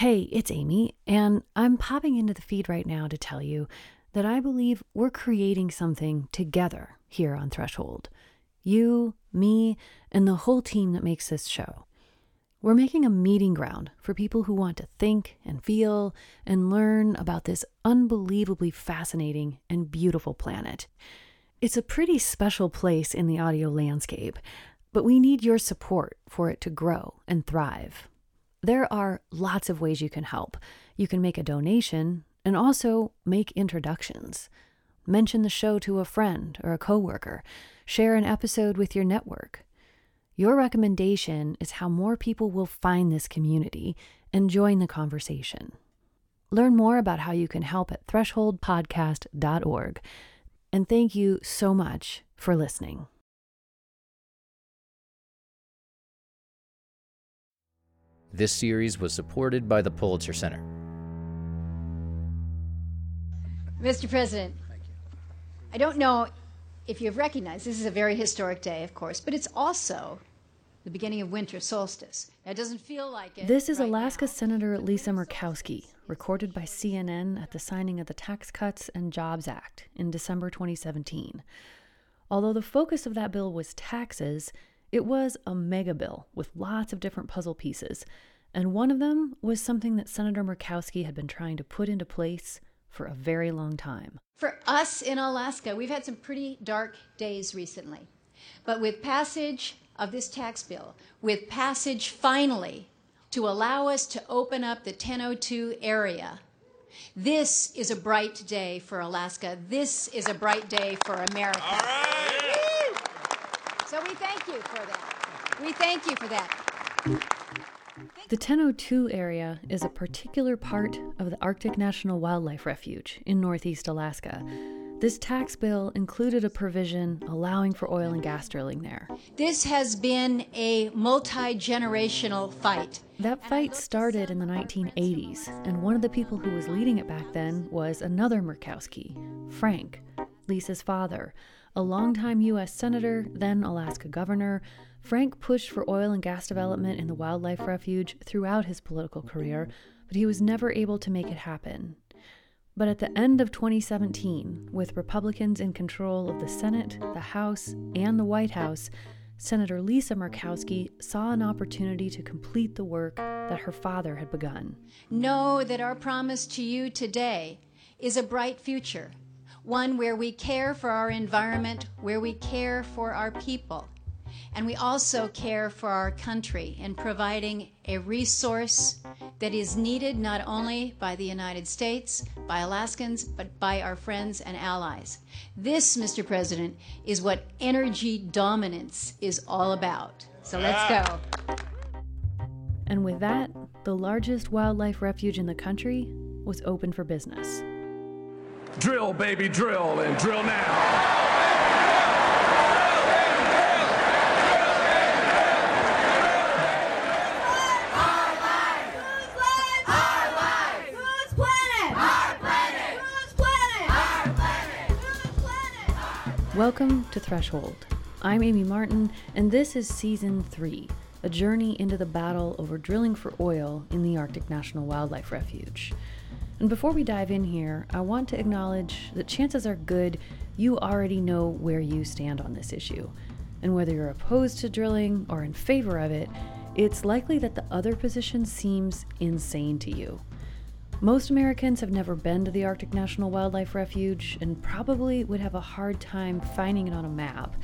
Hey, it's Amy, and I'm popping into the feed right now to tell you that I believe we're creating something together here on Threshold. You, me, and the whole team that makes this show. We're making a meeting ground for people who want to think and feel and learn about this unbelievably fascinating and beautiful planet. It's a pretty special place in the audio landscape, but we need your support for it to grow and thrive. There are lots of ways you can help. You can make a donation and also make introductions. Mention the show to a friend or a coworker. Share an episode with your network. Your recommendation is how more people will find this community and join the conversation. Learn more about how you can help at thresholdpodcast.org. And thank you so much for listening. This series was supported by the Pulitzer Center. Mr. President, I don't know if you've recognized this is a very historic day, of course, but it's also the beginning of winter solstice. Now, it doesn't feel like it. This is right Alaska now. Senator Lisa Murkowski, recorded by CNN at the signing of the Tax Cuts and Jobs Act in December 2017. Although the focus of that bill was taxes, it was a mega bill with lots of different puzzle pieces, and one of them was something that Senator Murkowski had been trying to put into place for a very long time. For us in Alaska, we've had some pretty dark days recently. But with passage of this tax bill, with passage finally to allow us to open up the 1002 area, this is a bright day for Alaska. This is a bright day for America. So we thank you for that. We thank you for that. The 1002 area is a particular part of the Arctic National Wildlife Refuge in northeast Alaska. This tax bill included a provision allowing for oil and gas drilling there. This has been a multi generational fight. That fight started in the 1980s, and one of the people who was leading it back then was another Murkowski, Frank, Lisa's father, a longtime U.S. Senator, then Alaska Governor. Frank pushed for oil and gas development in the wildlife refuge throughout his political career, but he was never able to make it happen. But at the end of 2017, with Republicans in control of the Senate, the House, and the White House, Senator Lisa Murkowski saw an opportunity to complete the work that her father had begun. Know that our promise to you today is a bright future, one where we care for our environment, where we care for our people, and we also care for our country in providing a resource that is needed not only by the United States, by Alaskans, but by our friends and allies. This, Mr. President, is what energy dominance is all about. So let's go. And with that, the largest wildlife refuge in the country was open for business. Drill, baby, drill, and drill now. Welcome to Threshold. I'm Amy Martin, and this is Season 3 a journey into the battle over drilling for oil in the Arctic National Wildlife Refuge. And before we dive in here, I want to acknowledge that chances are good you already know where you stand on this issue. And whether you're opposed to drilling or in favor of it, it's likely that the other position seems insane to you. Most Americans have never been to the Arctic National Wildlife Refuge and probably would have a hard time finding it on a map.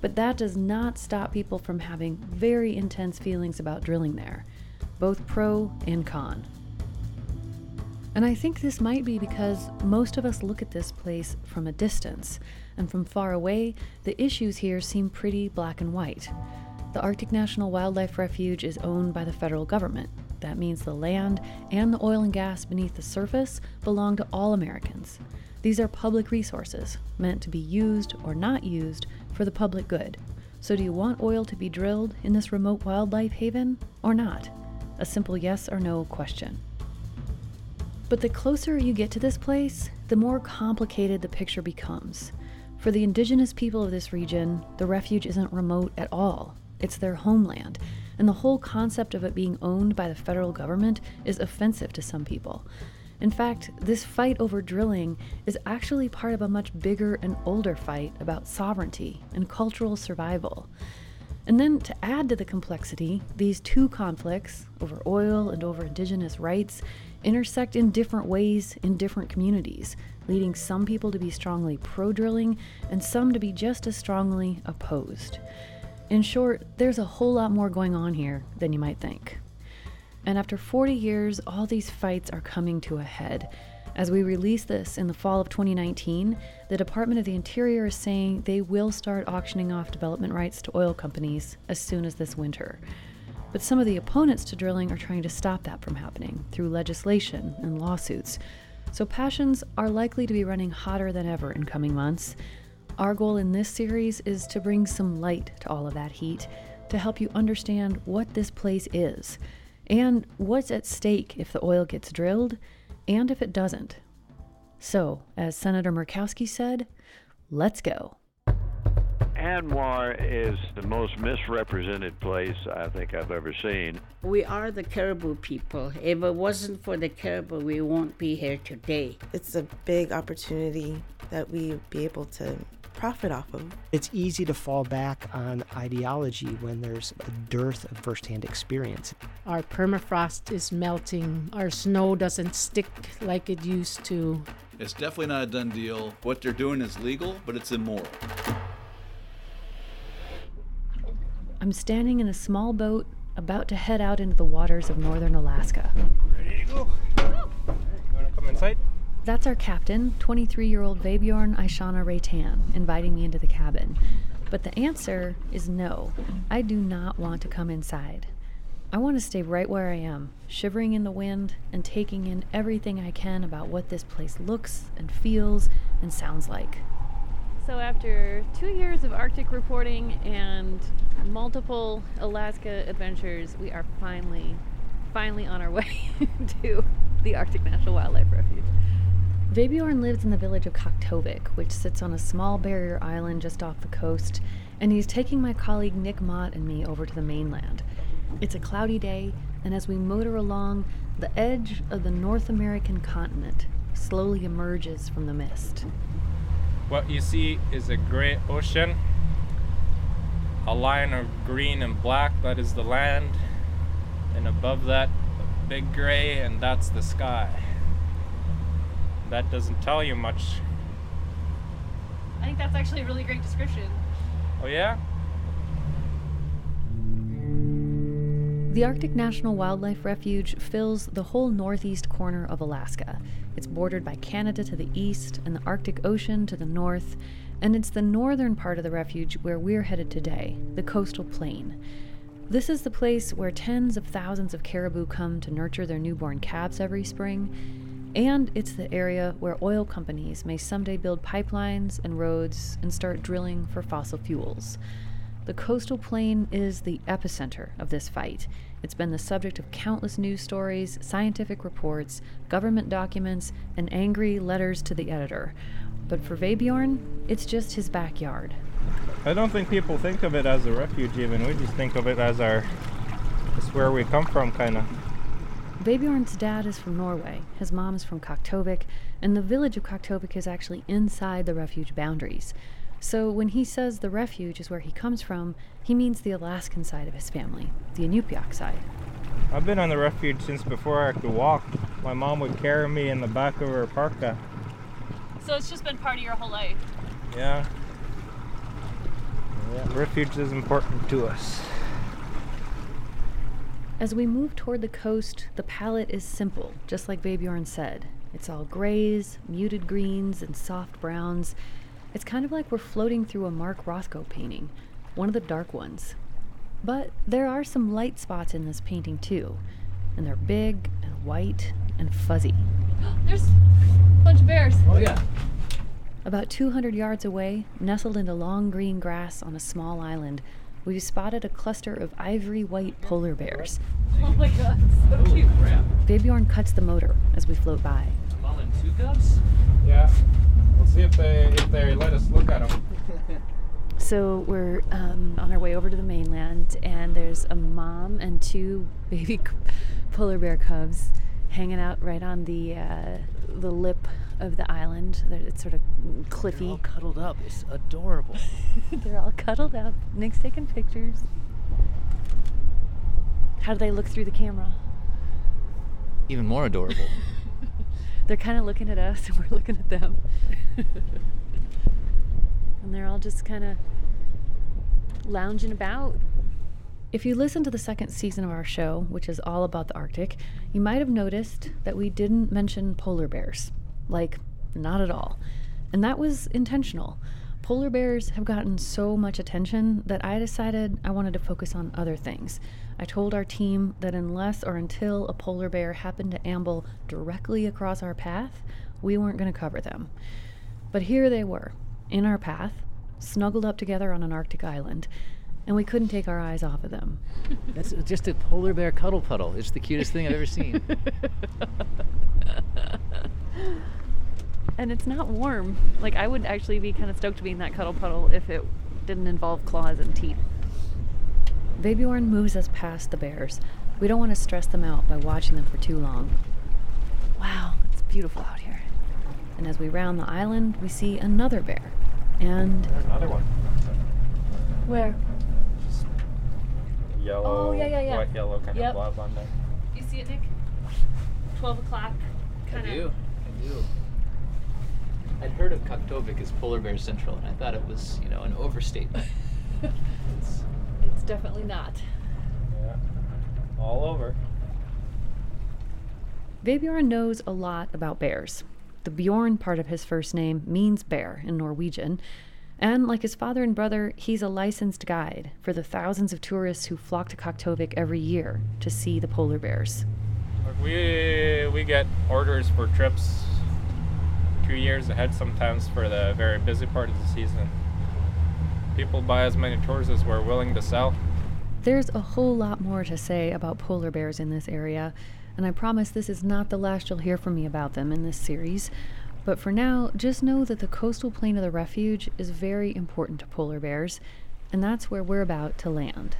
But that does not stop people from having very intense feelings about drilling there, both pro and con. And I think this might be because most of us look at this place from a distance, and from far away, the issues here seem pretty black and white. The Arctic National Wildlife Refuge is owned by the federal government. That means the land and the oil and gas beneath the surface belong to all Americans. These are public resources, meant to be used or not used for the public good. So, do you want oil to be drilled in this remote wildlife haven or not? A simple yes or no question. But the closer you get to this place, the more complicated the picture becomes. For the indigenous people of this region, the refuge isn't remote at all. It's their homeland, and the whole concept of it being owned by the federal government is offensive to some people. In fact, this fight over drilling is actually part of a much bigger and older fight about sovereignty and cultural survival. And then to add to the complexity, these two conflicts, over oil and over indigenous rights, intersect in different ways in different communities, leading some people to be strongly pro drilling and some to be just as strongly opposed. In short, there's a whole lot more going on here than you might think. And after 40 years, all these fights are coming to a head. As we release this in the fall of 2019, the Department of the Interior is saying they will start auctioning off development rights to oil companies as soon as this winter. But some of the opponents to drilling are trying to stop that from happening through legislation and lawsuits. So passions are likely to be running hotter than ever in coming months. Our goal in this series is to bring some light to all of that heat, to help you understand what this place is, and what's at stake if the oil gets drilled and if it doesn't. So, as Senator Murkowski said, let's go. ANWR is the most misrepresented place I think I've ever seen. We are the Caribou people. If it wasn't for the Caribou, we won't be here today. It's a big opportunity that we be able to profit off of. It's easy to fall back on ideology when there's a dearth of firsthand experience. Our permafrost is melting, our snow doesn't stick like it used to. It's definitely not a done deal. What they're doing is legal, but it's immoral. I'm standing in a small boat about to head out into the waters of northern Alaska. Ready to go? You want to come inside? That's our captain, 23 year old Vebjorn Aishana Reitan, inviting me into the cabin. But the answer is no. I do not want to come inside. I want to stay right where I am, shivering in the wind and taking in everything I can about what this place looks and feels and sounds like. So, after two years of Arctic reporting and multiple Alaska adventures, we are finally, finally on our way to the Arctic National Wildlife Refuge. Vebjorn lives in the village of Kaktovik, which sits on a small barrier island just off the coast, and he's taking my colleague Nick Mott and me over to the mainland. It's a cloudy day, and as we motor along, the edge of the North American continent slowly emerges from the mist. What you see is a great ocean, a line of green and black, that is the land, and above that, a big gray, and that's the sky. That doesn't tell you much. I think that's actually a really great description. Oh, yeah? The Arctic National Wildlife Refuge fills the whole northeast corner of Alaska. It's bordered by Canada to the east and the Arctic Ocean to the north, and it's the northern part of the refuge where we're headed today, the coastal plain. This is the place where tens of thousands of caribou come to nurture their newborn calves every spring, and it's the area where oil companies may someday build pipelines and roads and start drilling for fossil fuels. The coastal plain is the epicenter of this fight. It's been the subject of countless news stories, scientific reports, government documents, and angry letters to the editor. But for Vebjorn, it's just his backyard. I don't think people think of it as a refuge, even. We just think of it as our. It's where we come from, kind of. Vebjorn's dad is from Norway, his mom is from Kaktovik, and the village of Kaktovik is actually inside the refuge boundaries. So when he says the refuge is where he comes from, he means the Alaskan side of his family, the Inupiaq side. I've been on the refuge since before I could walk. My mom would carry me in the back of her parka. So it's just been part of your whole life. Yeah. Yeah, refuge is important to us. As we move toward the coast, the palette is simple, just like Vebjorn said. It's all grays, muted greens, and soft browns. It's kind of like we're floating through a Mark Rothko painting, one of the dark ones. But there are some light spots in this painting too, and they're big and white and fuzzy. There's a bunch of bears. Oh, yeah. About 200 yards away, nestled in the long green grass on a small island, we've spotted a cluster of ivory white polar bears. Oh my god, so cute. Vebjorn cuts the motor as we float by. Mullen two cubs? Yeah. We'll see if they if they let us look at them. So we're um, on our way over to the mainland, and there's a mom and two baby polar bear cubs hanging out right on the uh, the lip of the island. They're- It's sort of cliffy. They're all cuddled up. It's adorable. They're all cuddled up. Nick's taking pictures. How do they look through the camera? Even more adorable. They're kind of looking at us, and we're looking at them. and they're all just kind of lounging about. If you listen to the second season of our show, which is all about the Arctic, you might have noticed that we didn't mention polar bears. Like, not at all. And that was intentional. Polar bears have gotten so much attention that I decided I wanted to focus on other things. I told our team that unless or until a polar bear happened to amble directly across our path, we weren't going to cover them. But here they were, in our path, snuggled up together on an Arctic island, and we couldn't take our eyes off of them. That's just a polar bear cuddle puddle. It's the cutest thing I've ever seen. And it's not warm. Like I would actually be kind of stoked to be in that cuddle puddle if it didn't involve claws and teeth. Vebjorn moves us past the bears. We don't want to stress them out by watching them for too long. Wow, it's beautiful out here. And as we round the island, we see another bear. And There's another one. where? Yellow. Oh, yeah, yeah, yeah. White, yellow kind Yep. of blob on there. You see it, Nick? Twelve o'clock. I do. I do. I'd heard of Kaktovik as Polar Bear Central, and I thought it was, you know, an overstatement. It's- It's definitely not. Yeah. All over. Vebjorn knows a lot about bears. The Bjorn part of his first name means bear in Norwegian. And like his father and brother, he's a licensed guide for the thousands of tourists who flock to Kaktovik every year to see the polar bears. We we get orders for trips two years ahead sometimes for the very busy part of the season. People buy as many tours as we're willing to sell. There's a whole lot more to say about polar bears in this area, and I promise this is not the last you'll hear from me about them in this series. But for now, just know that the coastal plain of the refuge is very important to polar bears, and that's where we're about to land.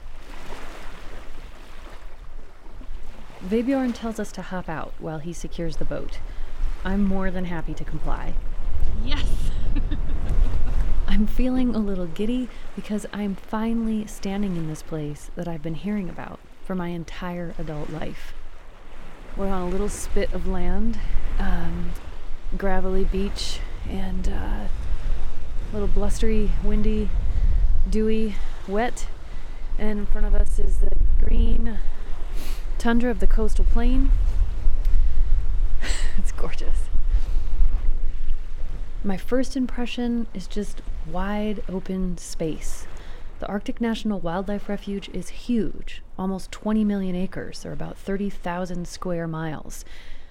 Vebjorn tells us to hop out while he secures the boat. I'm more than happy to comply. Yes. I'm feeling a little giddy because I'm finally standing in this place that I've been hearing about for my entire adult life. We're on a little spit of land, um, gravelly beach, and uh, little blustery, windy, dewy, wet. And in front of us is the green tundra of the coastal plain. Gorgeous. My first impression is just wide open space. The Arctic National Wildlife Refuge is huge, almost 20 million acres, or about 30,000 square miles.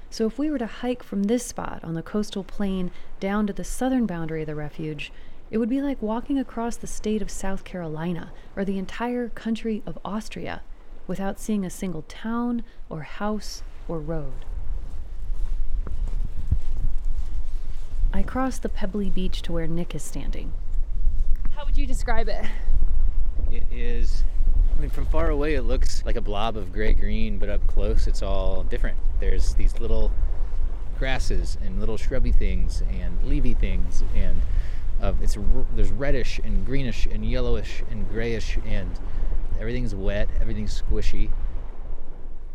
So if we were to hike from this spot on the coastal plain down to the southern boundary of the refuge, it would be like walking across the state of South Carolina or the entire country of Austria without seeing a single town or house or road. I cross the pebbly beach to where Nick is standing. How would you describe it? It is. I mean, from far away, it looks like a blob of gray green, but up close, it's all different. There's these little grasses and little shrubby things and leafy things, and uh, it's there's reddish and greenish and yellowish and grayish, and everything's wet, everything's squishy.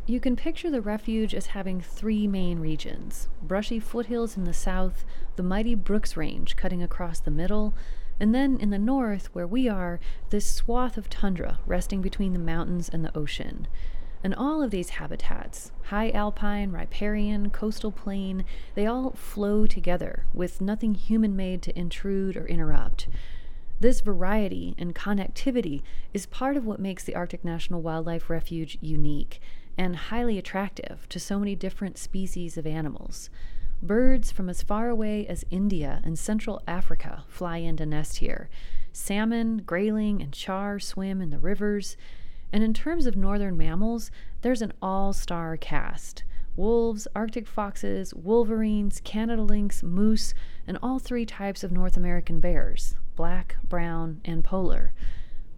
You can picture the refuge as having three main regions brushy foothills in the south, the mighty Brooks Range cutting across the middle, and then in the north, where we are, this swath of tundra resting between the mountains and the ocean. And all of these habitats, high alpine, riparian, coastal plain, they all flow together with nothing human made to intrude or interrupt. This variety and connectivity is part of what makes the Arctic National Wildlife Refuge unique and highly attractive to so many different species of animals. Birds from as far away as India and Central Africa fly in to nest here. Salmon, grayling, and char swim in the rivers. And in terms of northern mammals, there's an all star cast wolves, Arctic foxes, wolverines, Canada lynx, moose, and all three types of North American bears, black, brown, and polar.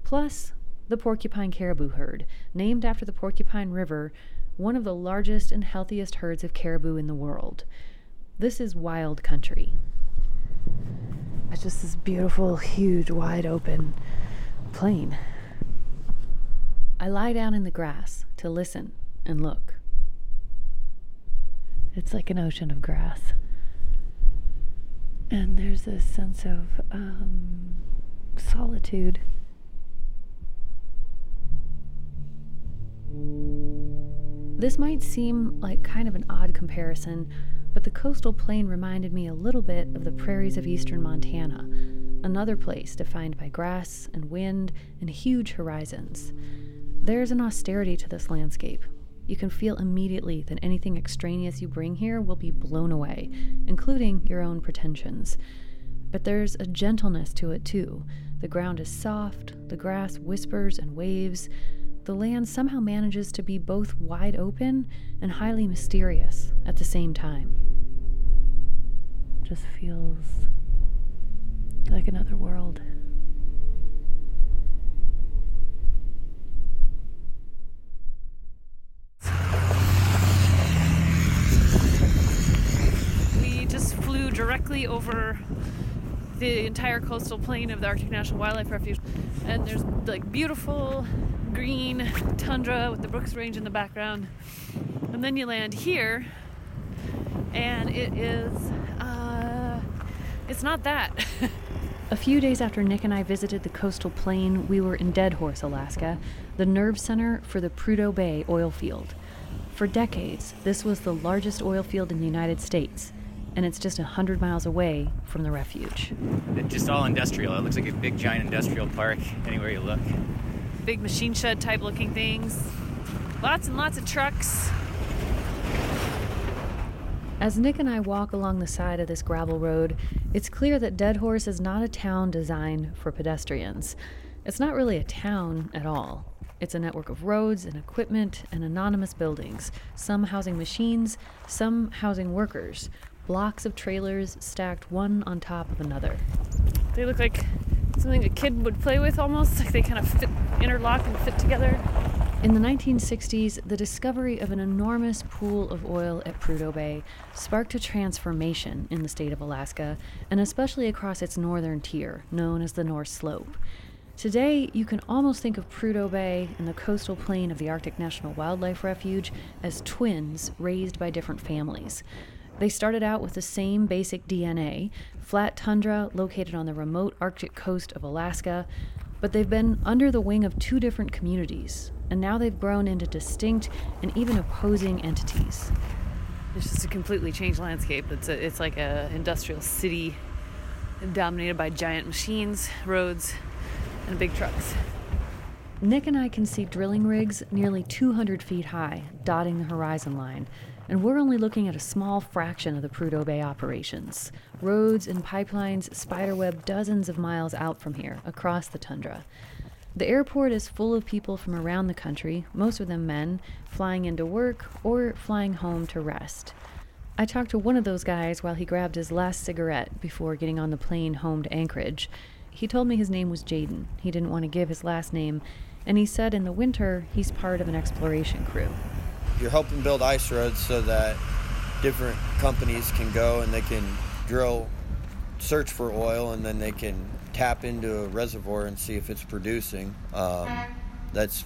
Plus, the porcupine caribou herd, named after the Porcupine River, one of the largest and healthiest herds of caribou in the world. This is wild country. It's just this beautiful, huge, wide open plain. I lie down in the grass to listen and look. It's like an ocean of grass. And there's this sense of um, solitude. This might seem like kind of an odd comparison, but the coastal plain reminded me a little bit of the prairies of eastern Montana, another place defined by grass and wind and huge horizons. There's an austerity to this landscape. You can feel immediately that anything extraneous you bring here will be blown away, including your own pretensions. But there's a gentleness to it too. The ground is soft, the grass whispers and waves. The land somehow manages to be both wide open and highly mysterious at the same time. Just feels like another world. We just flew directly over the entire coastal plain of the Arctic National Wildlife Refuge, and there's like beautiful green tundra with the Brooks Range in the background. And then you land here, and it is, uh, it's not that. A few days after Nick and I visited the coastal plain, we were in Deadhorse, Alaska, the nerve center for the Prudhoe Bay oil field. For decades, this was the largest oil field in the United States, and it's just 100 miles away from the refuge. It's just all industrial. It looks like a big giant industrial park anywhere you look. Big machine shed type looking things. Lots and lots of trucks. As Nick and I walk along the side of this gravel road, it's clear that Deadhorse is not a town designed for pedestrians. It's not really a town at all. It's a network of roads and equipment and anonymous buildings, some housing machines, some housing workers, blocks of trailers stacked one on top of another. They look like something a kid would play with almost, like they kind of fit, interlock and fit together. In the 1960s, the discovery of an enormous pool of oil at Prudhoe Bay sparked a transformation in the state of Alaska, and especially across its northern tier, known as the North Slope. Today, you can almost think of Prudhoe Bay and the coastal plain of the Arctic National Wildlife Refuge as twins raised by different families. They started out with the same basic DNA flat tundra located on the remote Arctic coast of Alaska, but they've been under the wing of two different communities, and now they've grown into distinct and even opposing entities. It's just a completely changed landscape. It's a, it's like an industrial city dominated by giant machines, roads, and big trucks. Nick and I can see drilling rigs nearly 200 feet high, dotting the horizon line, and we're only looking at a small fraction of the Prudhoe Bay operations. Roads and pipelines spiderweb dozens of miles out from here, across the tundra. The airport is full of people from around the country, most of them men, flying into work or flying home to rest. I talked to one of those guys while he grabbed his last cigarette before getting on the plane home to Anchorage. He told me his name was Jaden. He didn't want to give his last name, and he said in the winter he's part of an exploration crew. You're helping build ice roads so that different companies can go and they can drill, search for oil, and then they can tap into a reservoir and see if it's producing. Um, that's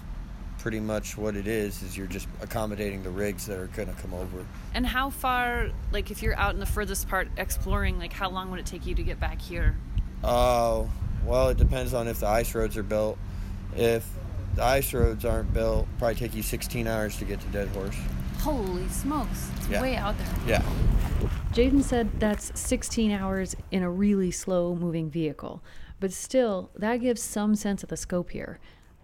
pretty much what it is. Is you're just accommodating the rigs that are going to come over. And how far, like if you're out in the furthest part exploring, like how long would it take you to get back here? Oh, well, it depends on if the ice roads are built. If the ice roads aren't built, probably take you 16 hours to get to Deadhorse. Holy smokes, it's Yeah. way out there. Yeah. Jaden said that's 16 hours in a really slow moving vehicle, but still, that gives some sense of the scope here.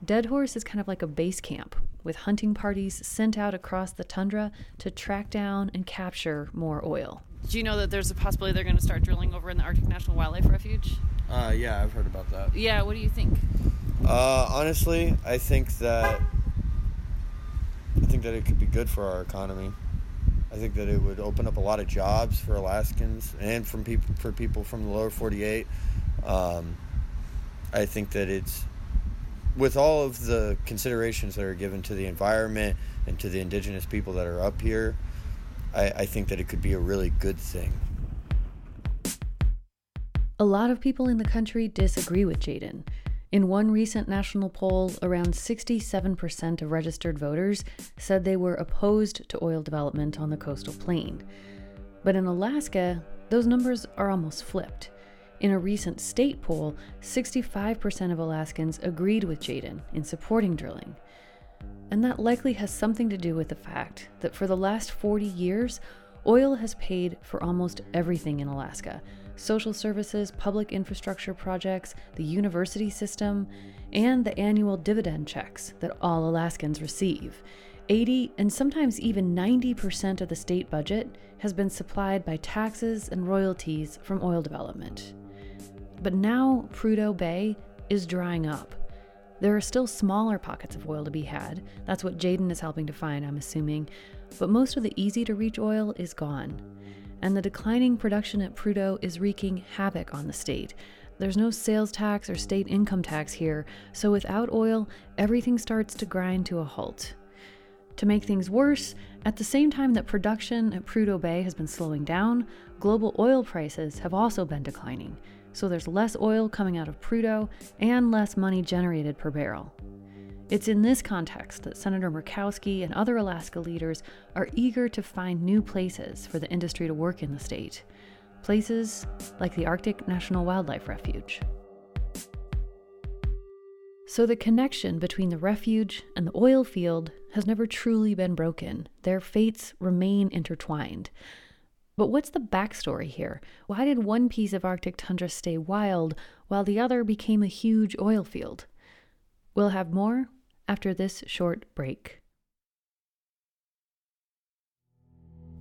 Deadhorse is kind of like a base camp, with hunting parties sent out across the tundra to track down and capture more oil. Do you know that there's a possibility they're going to start drilling over in the Arctic National Wildlife Refuge? Uh, yeah, I've heard about that. Yeah, what do you think? Uh, honestly, I think that I think that it could be good for our economy. I think that it would open up a lot of jobs for Alaskans and from people for people from the lower 48. Um, I think that it's with all of the considerations that are given to the environment and to the indigenous people that are up here, I, I think that it could be a really good thing. A lot of people in the country disagree with Jaden. In one recent national poll, around 67% of registered voters said they were opposed to oil development on the coastal plain. But in Alaska, those numbers are almost flipped. In a recent state poll, 65% of Alaskans agreed with Jaden in supporting drilling. And that likely has something to do with the fact that for the last 40 years, oil has paid for almost everything in Alaska social services, public infrastructure projects, the university system, and the annual dividend checks that all Alaskans receive. 80 and sometimes even 90% of the state budget has been supplied by taxes and royalties from oil development. But now Prudhoe Bay is drying up. There are still smaller pockets of oil to be had. That's what Jaden is helping to find, I'm assuming. But most of the easy to reach oil is gone. And the declining production at Prudhoe is wreaking havoc on the state. There's no sales tax or state income tax here, so without oil, everything starts to grind to a halt. To make things worse, at the same time that production at Prudhoe Bay has been slowing down, global oil prices have also been declining so there's less oil coming out of Prudhoe and less money generated per barrel. It's in this context that Senator Murkowski and other Alaska leaders are eager to find new places for the industry to work in the state. Places like the Arctic National Wildlife Refuge. So, the connection between the refuge and the oil field has never truly been broken. Their fates remain intertwined. But what's the backstory here? Why did one piece of Arctic tundra stay wild while the other became a huge oil field? We'll have more after this short break.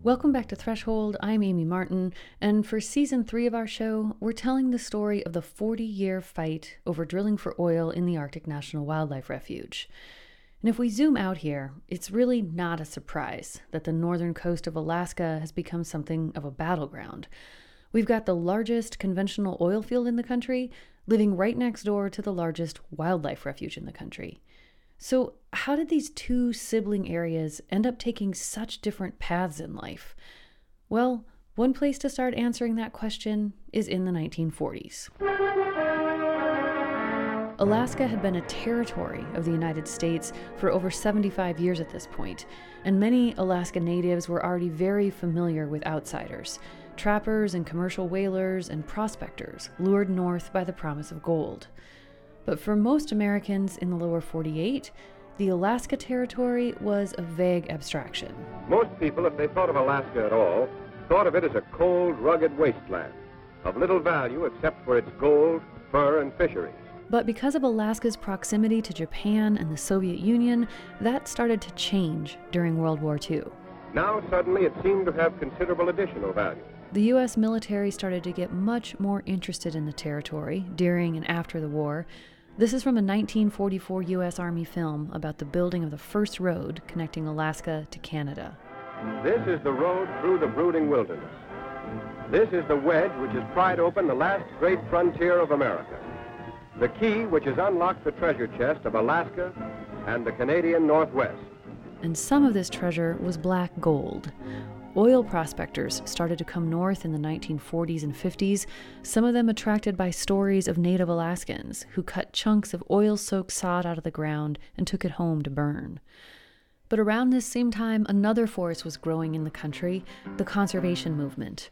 Welcome back to Threshold. I'm Amy Martin, and for season three of our show, we're telling the story of the 40 year fight over drilling for oil in the Arctic National Wildlife Refuge. And if we zoom out here, it's really not a surprise that the northern coast of Alaska has become something of a battleground. We've got the largest conventional oil field in the country, living right next door to the largest wildlife refuge in the country. So, how did these two sibling areas end up taking such different paths in life? Well, one place to start answering that question is in the 1940s. Alaska had been a territory of the United States for over 75 years at this point, and many Alaska natives were already very familiar with outsiders trappers and commercial whalers and prospectors lured north by the promise of gold. But for most Americans in the lower 48, the Alaska Territory was a vague abstraction. Most people, if they thought of Alaska at all, thought of it as a cold, rugged wasteland of little value except for its gold, fur, and fisheries. But because of Alaska's proximity to Japan and the Soviet Union, that started to change during World War II. Now, suddenly, it seemed to have considerable additional value. The U.S. military started to get much more interested in the territory during and after the war. This is from a 1944 U.S. Army film about the building of the first road connecting Alaska to Canada. This is the road through the brooding wilderness. This is the wedge which has pried open the last great frontier of America the key which has unlocked the treasure chest of Alaska and the Canadian Northwest. And some of this treasure was black gold. Oil prospectors started to come north in the 1940s and 50s, some of them attracted by stories of native Alaskans who cut chunks of oil soaked sod out of the ground and took it home to burn. But around this same time, another force was growing in the country the conservation movement.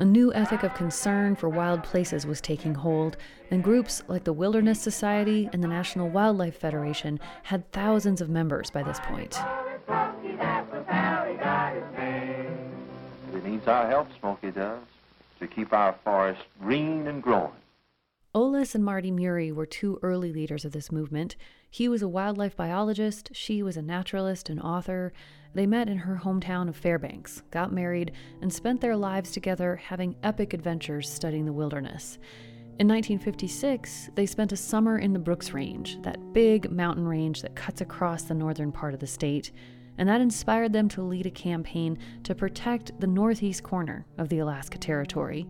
A new ethic of concern for wild places was taking hold, and groups like the Wilderness Society and the National Wildlife Federation had thousands of members by this point. It needs our help, Smokey does, to keep our forest green and growing. Olaus and Mardy Murie were two early leaders of this movement. He was a wildlife biologist, she was a naturalist and author. They met in her hometown of Fairbanks, got married, and spent their lives together having epic adventures studying the wilderness. In 1956, they spent a summer in the Brooks Range, that big mountain range that cuts across the northern part of the state, and that inspired them to lead a campaign to protect the northeast corner of the Alaska Territory.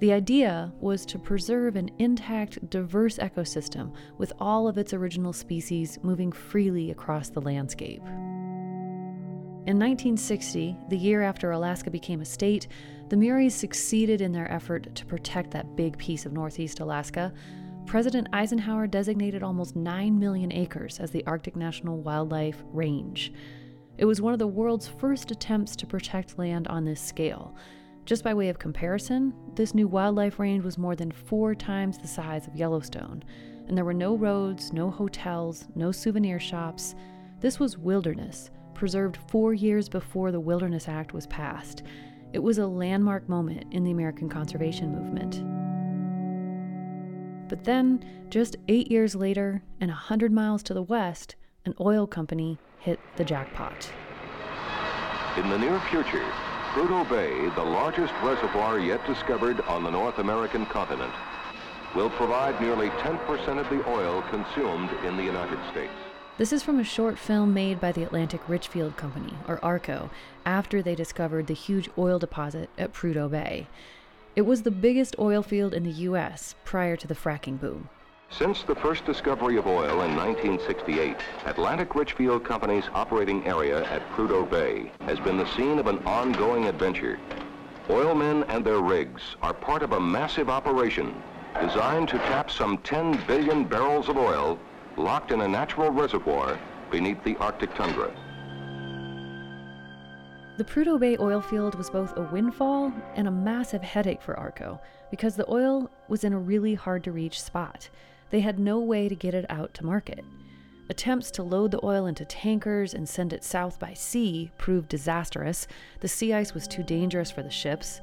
The idea was to preserve an intact, diverse ecosystem with all of its original species moving freely across the landscape. In 1960, the year after Alaska became a state, the Muries succeeded in their effort to protect that big piece of Northeast Alaska. President Eisenhower designated almost 9 million acres as the Arctic National Wildlife Range. It was one of the world's first attempts to protect land on this scale. Just by way of comparison, this new wildlife range was more than four times the size of Yellowstone, and there were no roads, no hotels, no souvenir shops. This was wilderness, preserved four years before the Wilderness Act was passed. It was a landmark moment in the American conservation movement. But then, just eight years later, and a hundred miles to the west, an oil company hit the jackpot. In the near future, Prudhoe Bay, the largest reservoir yet discovered on the North American continent, will provide nearly 10% of the oil consumed in the United States. This is from a short film made by the Atlantic Richfield Company, or ARCO, after they discovered the huge oil deposit at Prudhoe Bay. It was the biggest oil field in the U.S. prior to the fracking boom. Since the first discovery of oil in 1968, Atlantic Richfield Company's operating area at Prudhoe Bay has been the scene of an ongoing adventure. Oilmen and their rigs are part of a massive operation designed to tap some 10 billion barrels of oil locked in a natural reservoir beneath the Arctic tundra. The Prudhoe Bay oil field was both a windfall and a massive headache for ARCO because the oil was in a really hard to reach spot. They had no way to get it out to market. Attempts to load the oil into tankers and send it south by sea proved disastrous. The sea ice was too dangerous for the ships.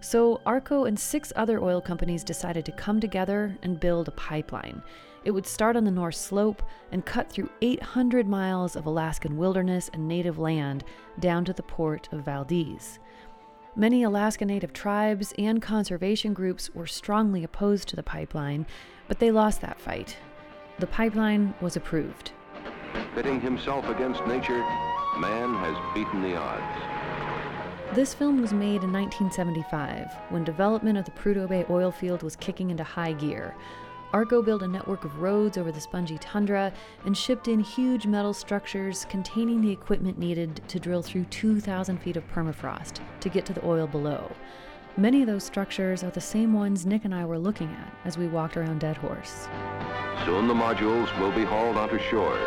So, ARCO and six other oil companies decided to come together and build a pipeline. It would start on the North Slope and cut through 800 miles of Alaskan wilderness and native land down to the port of Valdez. Many Alaska Native tribes and conservation groups were strongly opposed to the pipeline, but they lost that fight. The pipeline was approved. Pitting himself against nature, man has beaten the odds. This film was made in 1975 when development of the Prudhoe Bay oil field was kicking into high gear. Arco built a network of roads over the spongy tundra and shipped in huge metal structures containing the equipment needed to drill through 2,000 feet of permafrost to get to the oil below. Many of those structures are the same ones Nick and I were looking at as we walked around Deadhorse. Soon the modules will be hauled onto shore,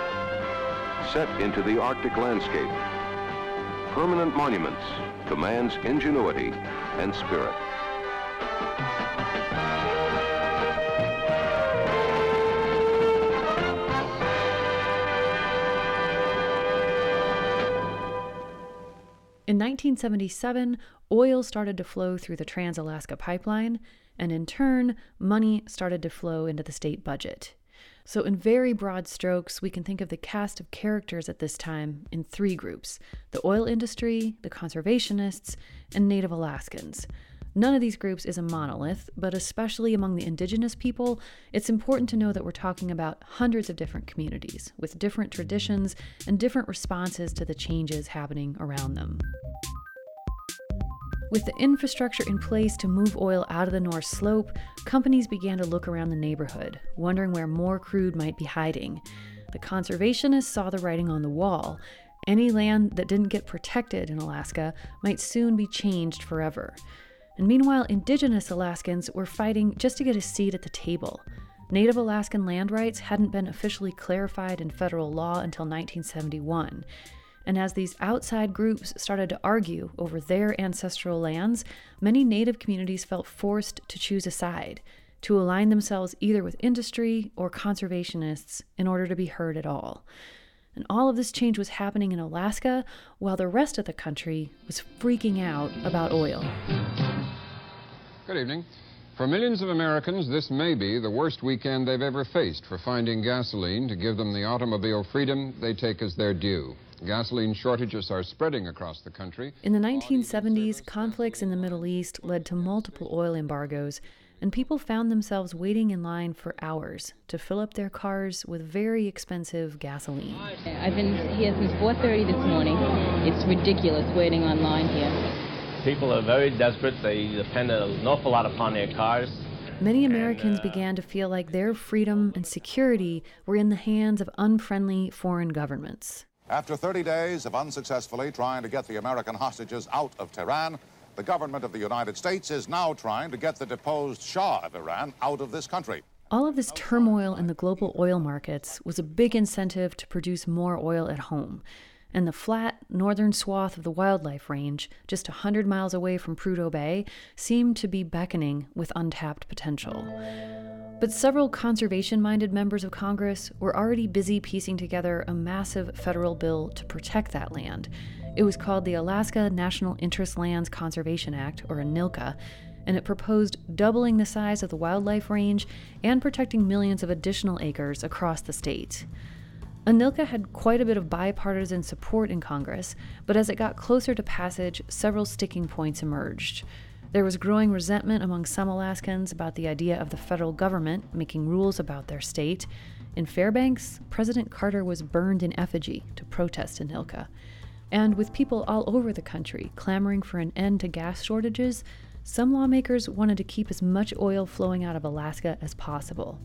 set into the Arctic landscape. Permanent monuments to man's ingenuity and spirit. In 1977, oil started to flow through the Trans Alaska Pipeline, and in turn, money started to flow into the state budget. So, in very broad strokes, we can think of the cast of characters at this time in three groups the oil industry, the conservationists, and Native Alaskans. None of these groups is a monolith, but especially among the indigenous people, it's important to know that we're talking about hundreds of different communities with different traditions and different responses to the changes happening around them. With the infrastructure in place to move oil out of the North Slope, companies began to look around the neighborhood, wondering where more crude might be hiding. The conservationists saw the writing on the wall. Any land that didn't get protected in Alaska might soon be changed forever. And meanwhile, indigenous Alaskans were fighting just to get a seat at the table. Native Alaskan land rights hadn't been officially clarified in federal law until 1971. And as these outside groups started to argue over their ancestral lands, many Native communities felt forced to choose a side, to align themselves either with industry or conservationists in order to be heard at all. And all of this change was happening in Alaska while the rest of the country was freaking out about oil. Good evening. For millions of Americans, this may be the worst weekend they've ever faced for finding gasoline to give them the automobile freedom they take as their due. Gasoline shortages are spreading across the country. In the 1970s, conflicts in the Middle East led to multiple oil embargoes, and people found themselves waiting in line for hours to fill up their cars with very expensive gasoline. I've been here since 4:30 this morning. It's ridiculous waiting online here. People are very desperate. They depend an awful lot upon their cars. Many Americans began to feel like their freedom and security were in the hands of unfriendly foreign governments. After 30 days of unsuccessfully trying to get the American hostages out of Tehran, the government of the United States is now trying to get the deposed Shah of Iran out of this country. All of this turmoil in the global oil markets was a big incentive to produce more oil at home. And the flat northern swath of the wildlife range, just a 100 miles away from Prudhoe Bay, seemed to be beckoning with untapped potential. But several conservation minded members of Congress were already busy piecing together a massive federal bill to protect that land. It was called the Alaska National Interest Lands Conservation Act, or ANILCA, and it proposed doubling the size of the wildlife range and protecting millions of additional acres across the state. ANILCA had quite a bit of bipartisan support in Congress, but as it got closer to passage, several sticking points emerged. There was growing resentment among some Alaskans about the idea of the federal government making rules about their state. In Fairbanks, President Carter was burned in effigy to protest ANILCA. And with people all over the country clamoring for an end to gas shortages, some lawmakers wanted to keep as much oil flowing out of Alaska as possible.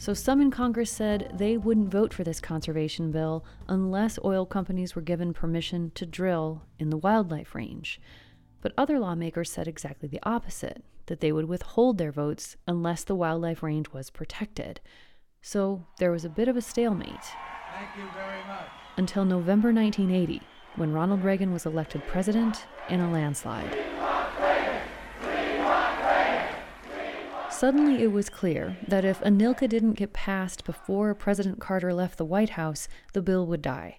So some in Congress said they wouldn't vote for this conservation bill unless oil companies were given permission to drill in the wildlife range. But other lawmakers said exactly the opposite that they would withhold their votes unless the wildlife range was protected. So there was a bit of a stalemate. Thank you very much. Until November 1980, when Ronald Reagan was elected president in a landslide. Suddenly, it was clear that if ANILCA didn't get passed before President Carter left the White House, the bill would die.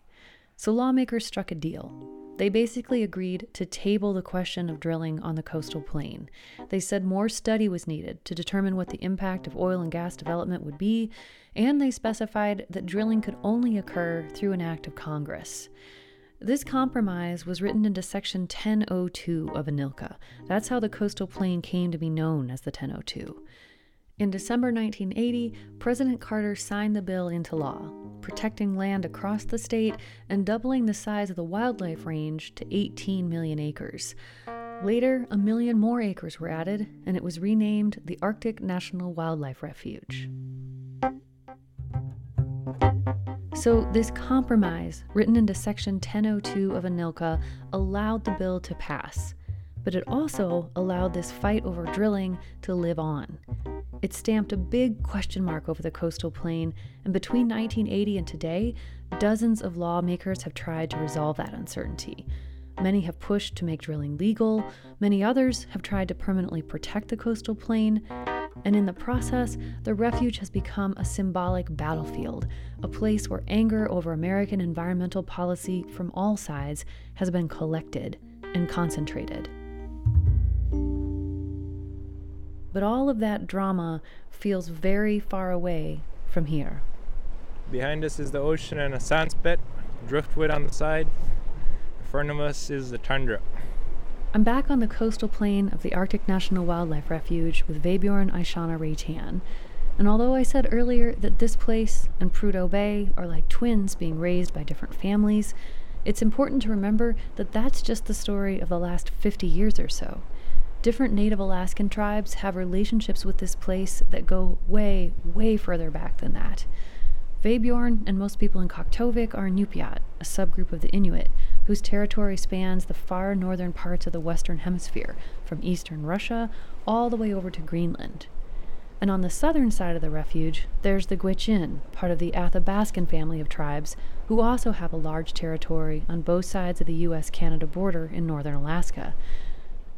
So lawmakers struck a deal. They basically agreed to table the question of drilling on the coastal plain. They said more study was needed to determine what the impact of oil and gas development would be, and they specified that drilling could only occur through an act of Congress. This compromise was written into Section 1002 of ANILCA. That's how the coastal plain came to be known as the 1002. In December 1980, President Carter signed the bill into law, protecting land across the state and doubling the size of the wildlife range to 18 million acres. Later, a million more acres were added, and it was renamed the Arctic National Wildlife Refuge. So, this compromise, written into Section 1002 of ANILCA, allowed the bill to pass. But it also allowed this fight over drilling to live on. It stamped a big question mark over the coastal plain, and between 1980 and today, dozens of lawmakers have tried to resolve that uncertainty. Many have pushed to make drilling legal, many others have tried to permanently protect the coastal plain, and in the process, the refuge has become a symbolic battlefield, a place where anger over American environmental policy from all sides has been collected and concentrated. But all of that drama feels very far away from here. Behind us is the ocean and a sand spit, driftwood on the side. In front of us is the tundra. I'm back on the coastal plain of the Arctic National Wildlife Refuge with Vebjorn Aishana Reitan. And although I said earlier that this place and Prudhoe Bay are like twins being raised by different families, it's important to remember that that's just the story of the last 50 years or so. Different Native Alaskan tribes have relationships with this place that go way, way further back than that. Vebjorn and most people in Kaktovik are Inupiat, a subgroup of the Inuit, whose territory spans the far northern parts of the Western Hemisphere, from eastern Russia all the way over to Greenland. And on the southern side of the refuge, there's the Gwich'in, part of the Athabascan family of tribes, who also have a large territory on both sides of the US Canada border in northern Alaska.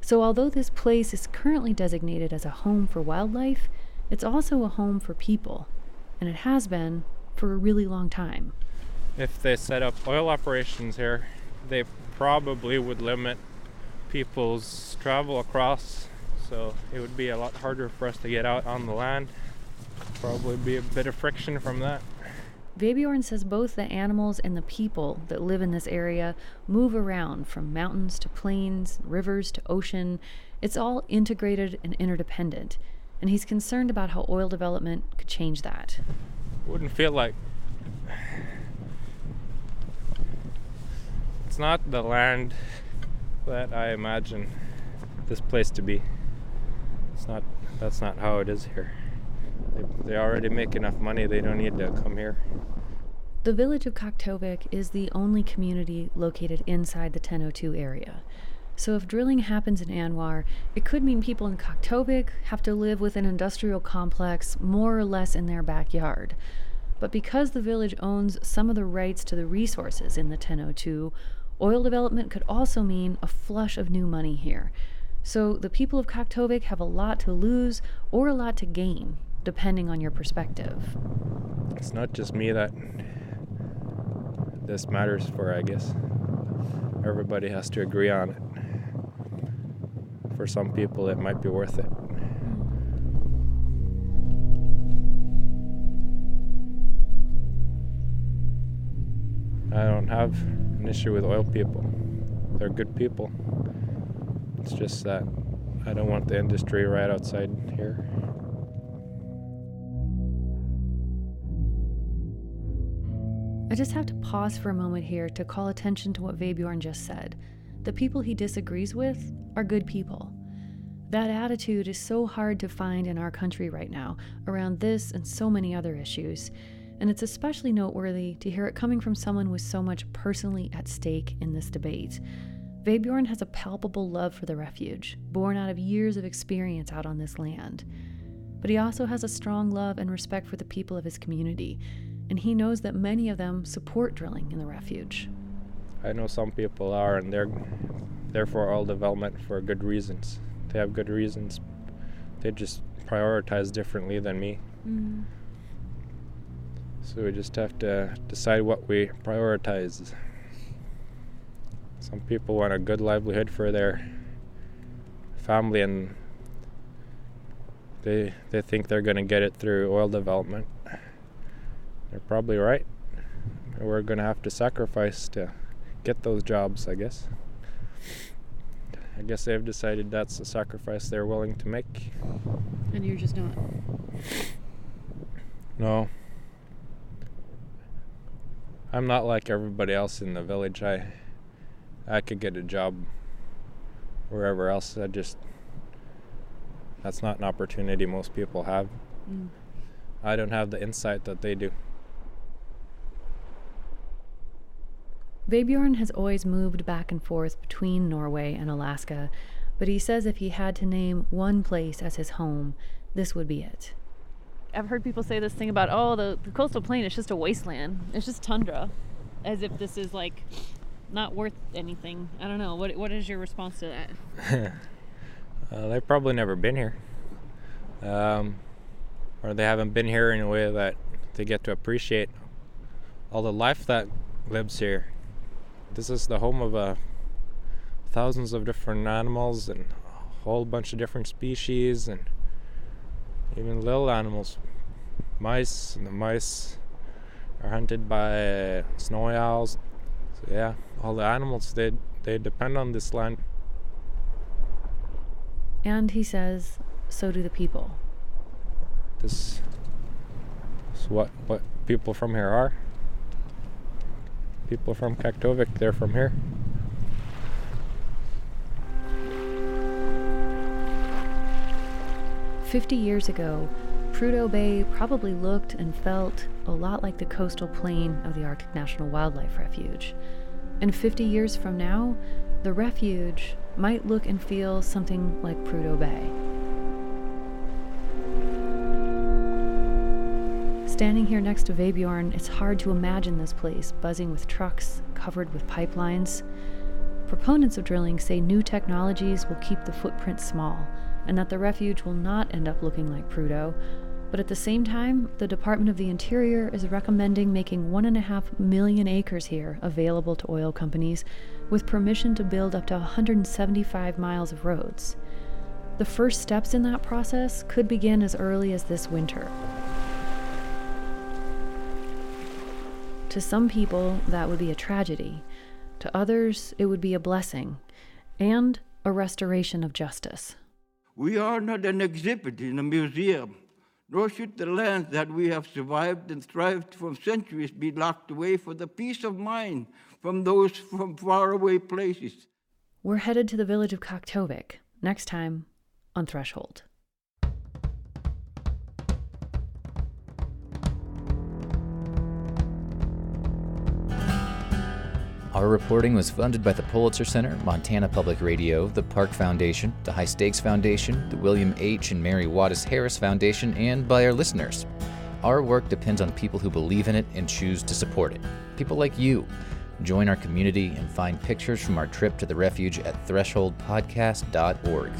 So, although this place is currently designated as a home for wildlife, it's also a home for people, and it has been for a really long time. If they set up oil operations here, they probably would limit people's travel across, so it would be a lot harder for us to get out on the land. Probably be a bit of friction from that. Vebjorn says both the animals and the people that live in this area move around from mountains to plains, rivers to ocean. It's all integrated and interdependent, and he's concerned about how oil development could change that. Wouldn't feel like it's not the land that I imagine this place to be. It's not. That's not how it is here. They, already make enough money. They don't need to come here. The village of Kaktovik is the only community located inside the 1002 area. So if drilling happens in ANWR, it could mean people in Kaktovik have to live with an industrial complex more or less in their backyard. But because the village owns some of the rights to the resources in the 1002, oil development could also mean a flush of new money here. So the people of Kaktovik have a lot to lose or a lot to gain, depending on your perspective. It's not just me that this matters for, I guess. Everybody has to agree on it. For some people, it might be worth it. I don't have an issue with oil people. They're good people. It's just that I don't want the industry right outside here. I just have to pause for a moment here to call attention to what Vebjorn just said. The people he disagrees with are good people. That attitude is so hard to find in our country right now around this and so many other issues, and it's especially noteworthy to hear it coming from someone with so much personally at stake in this debate. Vebjorn has a palpable love for the refuge, born out of years of experience out on this land. But he also has a strong love and respect for the people of his community, and he knows that many of them support drilling in the refuge. I know some people are, and they're they're for oil development for good reasons. They have good reasons. They just prioritize differently than me. Mm. So we just have to decide what we prioritize. Some people want a good livelihood for their family, and they they think they're going to get it through oil development. They're probably right. We're going to have to sacrifice to get those jobs, I guess. I guess they've decided that's a sacrifice they're willing to make. And you're just not. No. I'm not like everybody else in the village. I I could get a job wherever else. I just that's not an opportunity most people have. Mm. I don't have the insight that they do. Vebjorn has always moved back and forth between Norway and Alaska, but he says if he had to name one place as his home, this would be it. I've heard people say this thing about, oh, the, the coastal plain is just a wasteland. It's just tundra. As if this is like not worth anything. I don't know. What what is your response to that? uh, they've probably never been here. Um, or they haven't been here in a way that they get to appreciate all the life that lives here. This is the home of uh, thousands of different animals and a whole bunch of different species and even little animals. Mice, and the mice are hunted by snowy owls. So yeah, all the animals they they depend on this land. And he says, so do the people. This is what what people from here are. People from Kaktovik, they're from here. Fifty years ago, Prudhoe Bay probably looked and felt a lot like the coastal plain of the Arctic National Wildlife Refuge. And 50 years from now, the refuge might look and feel something like Prudhoe Bay. Standing here next to Vebjorn, it's hard to imagine this place buzzing with trucks covered with pipelines. Proponents of drilling say new technologies will keep the footprint small and that the refuge will not end up looking like Prudhoe. But at the same time, the Department of the Interior is recommending making one and a half million acres here available to oil companies with permission to build up to 175 miles of roads. The first steps in that process could begin as early as this winter. To some people, that would be a tragedy. To others, it would be a blessing and a restoration of justice. We are not an exhibit in a museum, nor should the lands that we have survived and thrived for centuries be locked away for the peace of mind from those from faraway places. We're headed to the village of Kaktovik, next time on Threshold. Our reporting was funded by the Pulitzer Center, Montana Public Radio, the Park Foundation, the High Stakes Foundation, the William H. and Mary Wattis Harris Foundation, and by our listeners. Our work depends on people who believe in it and choose to support it. People like you. Join our community and find pictures from our trip to the refuge at thresholdpodcast.org.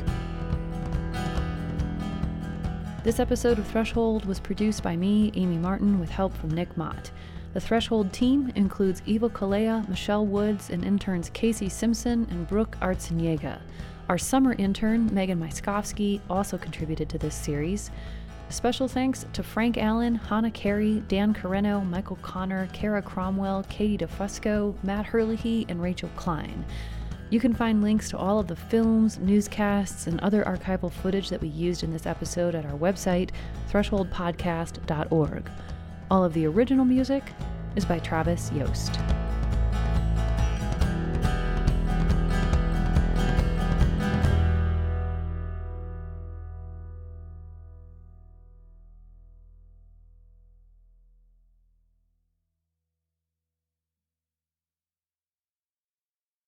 This episode of Threshold was produced by me, Amy Martin, with help from Nick Mott. The Threshold team includes Eva Kalea, Michelle Woods, and interns Casey Simpson and Brooke Artseniega. Our summer intern, Megan Myskowski, also contributed to this series. Special thanks to Frank Allen, Hannah Carey, Dan Carreno, Michael Connor, Kara Cromwell, Katie DeFusco, Matt Herlihy, and Rachel Klein. You can find links to all of the films, newscasts, and other archival footage that we used in this episode at our website, thresholdpodcast.org. All of the original music is by Travis Yost.